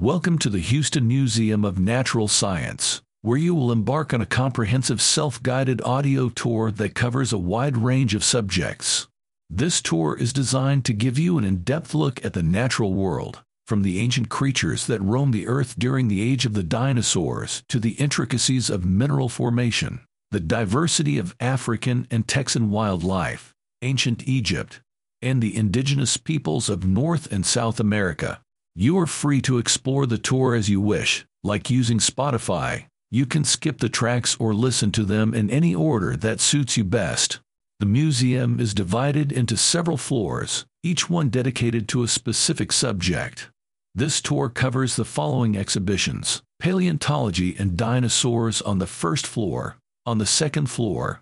Welcome to the Houston Museum of Natural Science, where you will embark on a comprehensive self-guided audio tour that covers a wide range of subjects. This tour is designed to give you an in-depth look at the natural world, from the ancient creatures that roamed the earth during the age of the dinosaurs to the intricacies of mineral formation, the diversity of African and Texan wildlife, ancient Egypt, and the indigenous peoples of North and South America. You are free to explore the tour as you wish, like using Spotify. You can skip the tracks or listen to them in any order that suits you best. The museum is divided into several floors, each one dedicated to a specific subject. This tour covers the following exhibitions Paleontology and dinosaurs on the first floor, on the second floor,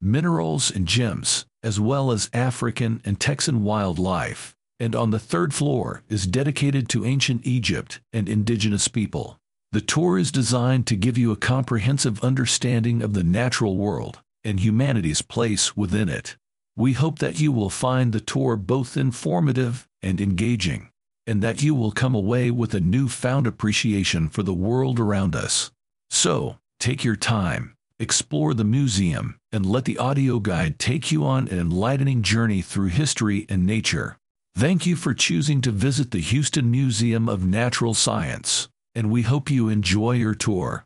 minerals and gems, as well as African and Texan wildlife and on the third floor is dedicated to ancient Egypt and indigenous people. The tour is designed to give you a comprehensive understanding of the natural world and humanity's place within it. We hope that you will find the tour both informative and engaging, and that you will come away with a newfound appreciation for the world around us. So, take your time, explore the museum, and let the audio guide take you on an enlightening journey through history and nature. Thank you for choosing to visit the Houston Museum of Natural Science, and we hope you enjoy your tour.